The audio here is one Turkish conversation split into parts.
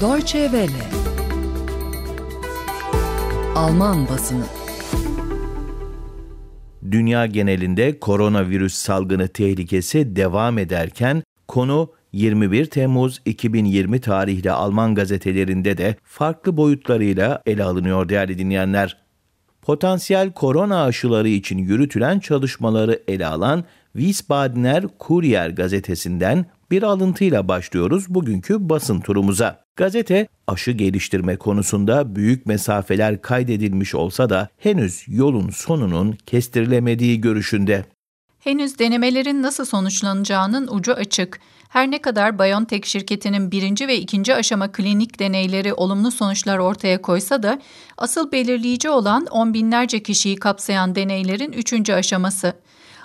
Deutsche Welle Alman basını Dünya genelinde koronavirüs salgını tehlikesi devam ederken konu 21 Temmuz 2020 tarihli Alman gazetelerinde de farklı boyutlarıyla ele alınıyor değerli dinleyenler. Potansiyel korona aşıları için yürütülen çalışmaları ele alan Wiesbadener Kurier gazetesinden bir alıntıyla başlıyoruz bugünkü basın turumuza. Gazete aşı geliştirme konusunda büyük mesafeler kaydedilmiş olsa da henüz yolun sonunun kestirilemediği görüşünde. Henüz denemelerin nasıl sonuçlanacağının ucu açık. Her ne kadar BioNTech şirketinin birinci ve ikinci aşama klinik deneyleri olumlu sonuçlar ortaya koysa da asıl belirleyici olan on binlerce kişiyi kapsayan deneylerin üçüncü aşaması.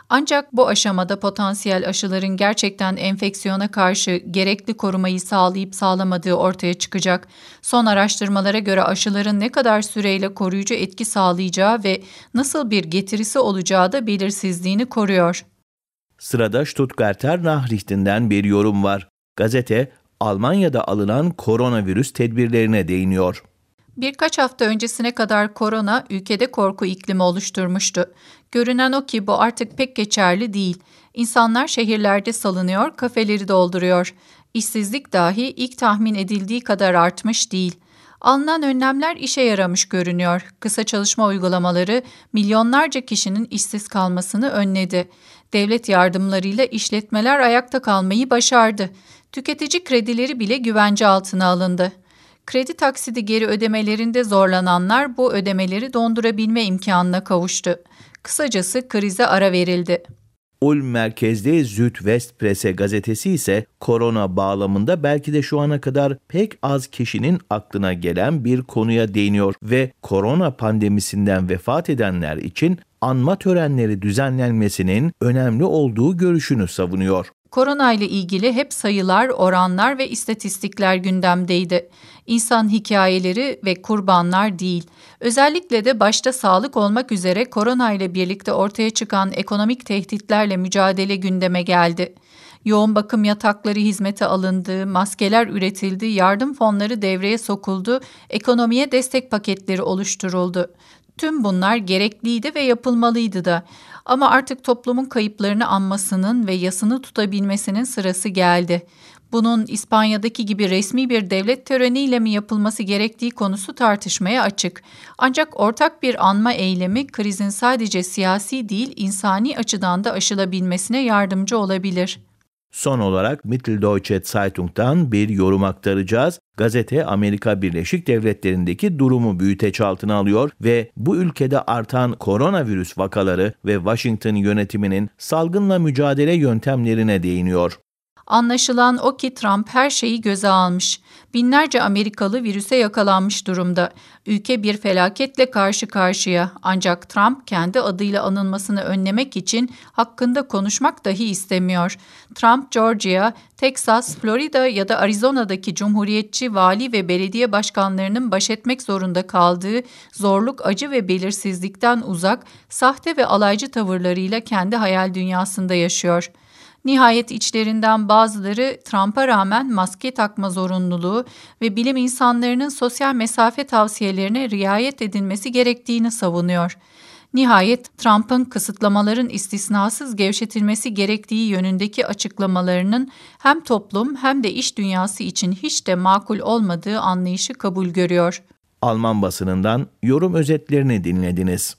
Ancak bu aşamada potansiyel aşıların gerçekten enfeksiyona karşı gerekli korumayı sağlayıp sağlamadığı ortaya çıkacak. Son araştırmalara göre aşıların ne kadar süreyle koruyucu etki sağlayacağı ve nasıl bir getirisi olacağı da belirsizliğini koruyor. Sırada Stuttgarter Nachrichten'den bir yorum var. Gazete, Almanya'da alınan koronavirüs tedbirlerine değiniyor. Birkaç hafta öncesine kadar korona ülkede korku iklimi oluşturmuştu. Görünen o ki bu artık pek geçerli değil. İnsanlar şehirlerde salınıyor, kafeleri dolduruyor. İşsizlik dahi ilk tahmin edildiği kadar artmış değil. Alınan önlemler işe yaramış görünüyor. Kısa çalışma uygulamaları milyonlarca kişinin işsiz kalmasını önledi. Devlet yardımlarıyla işletmeler ayakta kalmayı başardı. Tüketici kredileri bile güvence altına alındı. Kredi taksidi geri ödemelerinde zorlananlar bu ödemeleri dondurabilme imkanına kavuştu. Kısacası krize ara verildi. Ulm merkezli Südwestpresse gazetesi ise korona bağlamında belki de şu ana kadar pek az kişinin aklına gelen bir konuya değiniyor ve korona pandemisinden vefat edenler için anma törenleri düzenlenmesinin önemli olduğu görüşünü savunuyor. Korona ile ilgili hep sayılar, oranlar ve istatistikler gündemdeydi. İnsan hikayeleri ve kurbanlar değil. Özellikle de başta sağlık olmak üzere korona ile birlikte ortaya çıkan ekonomik tehditlerle mücadele gündeme geldi. Yoğun bakım yatakları hizmete alındı, maskeler üretildi, yardım fonları devreye sokuldu, ekonomiye destek paketleri oluşturuldu. Tüm bunlar gerekliydi ve yapılmalıydı da. Ama artık toplumun kayıplarını anmasının ve yasını tutabilmesinin sırası geldi. Bunun İspanya'daki gibi resmi bir devlet töreniyle mi yapılması gerektiği konusu tartışmaya açık. Ancak ortak bir anma eylemi krizin sadece siyasi değil insani açıdan da aşılabilmesine yardımcı olabilir. Son olarak Mitteldeutsche Zeitung'dan bir yorum aktaracağız. Gazete Amerika Birleşik Devletleri'ndeki durumu büyüteç altına alıyor ve bu ülkede artan koronavirüs vakaları ve Washington yönetiminin salgınla mücadele yöntemlerine değiniyor. Anlaşılan o ki Trump her şeyi göze almış. Binlerce Amerikalı virüse yakalanmış durumda. Ülke bir felaketle karşı karşıya. Ancak Trump kendi adıyla anılmasını önlemek için hakkında konuşmak dahi istemiyor. Trump, Georgia, Texas, Florida ya da Arizona'daki cumhuriyetçi vali ve belediye başkanlarının baş etmek zorunda kaldığı zorluk, acı ve belirsizlikten uzak, sahte ve alaycı tavırlarıyla kendi hayal dünyasında yaşıyor.'' Nihayet içlerinden bazıları Trump'a rağmen maske takma zorunluluğu ve bilim insanlarının sosyal mesafe tavsiyelerine riayet edilmesi gerektiğini savunuyor. Nihayet Trump'ın kısıtlamaların istisnasız gevşetilmesi gerektiği yönündeki açıklamalarının hem toplum hem de iş dünyası için hiç de makul olmadığı anlayışı kabul görüyor. Alman basınından yorum özetlerini dinlediniz.